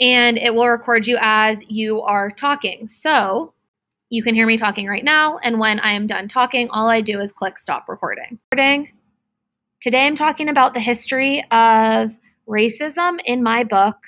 and it will record you as you are talking. So you can hear me talking right now. And when I am done talking, all I do is click stop recording. Today I'm talking about the history of racism in my book,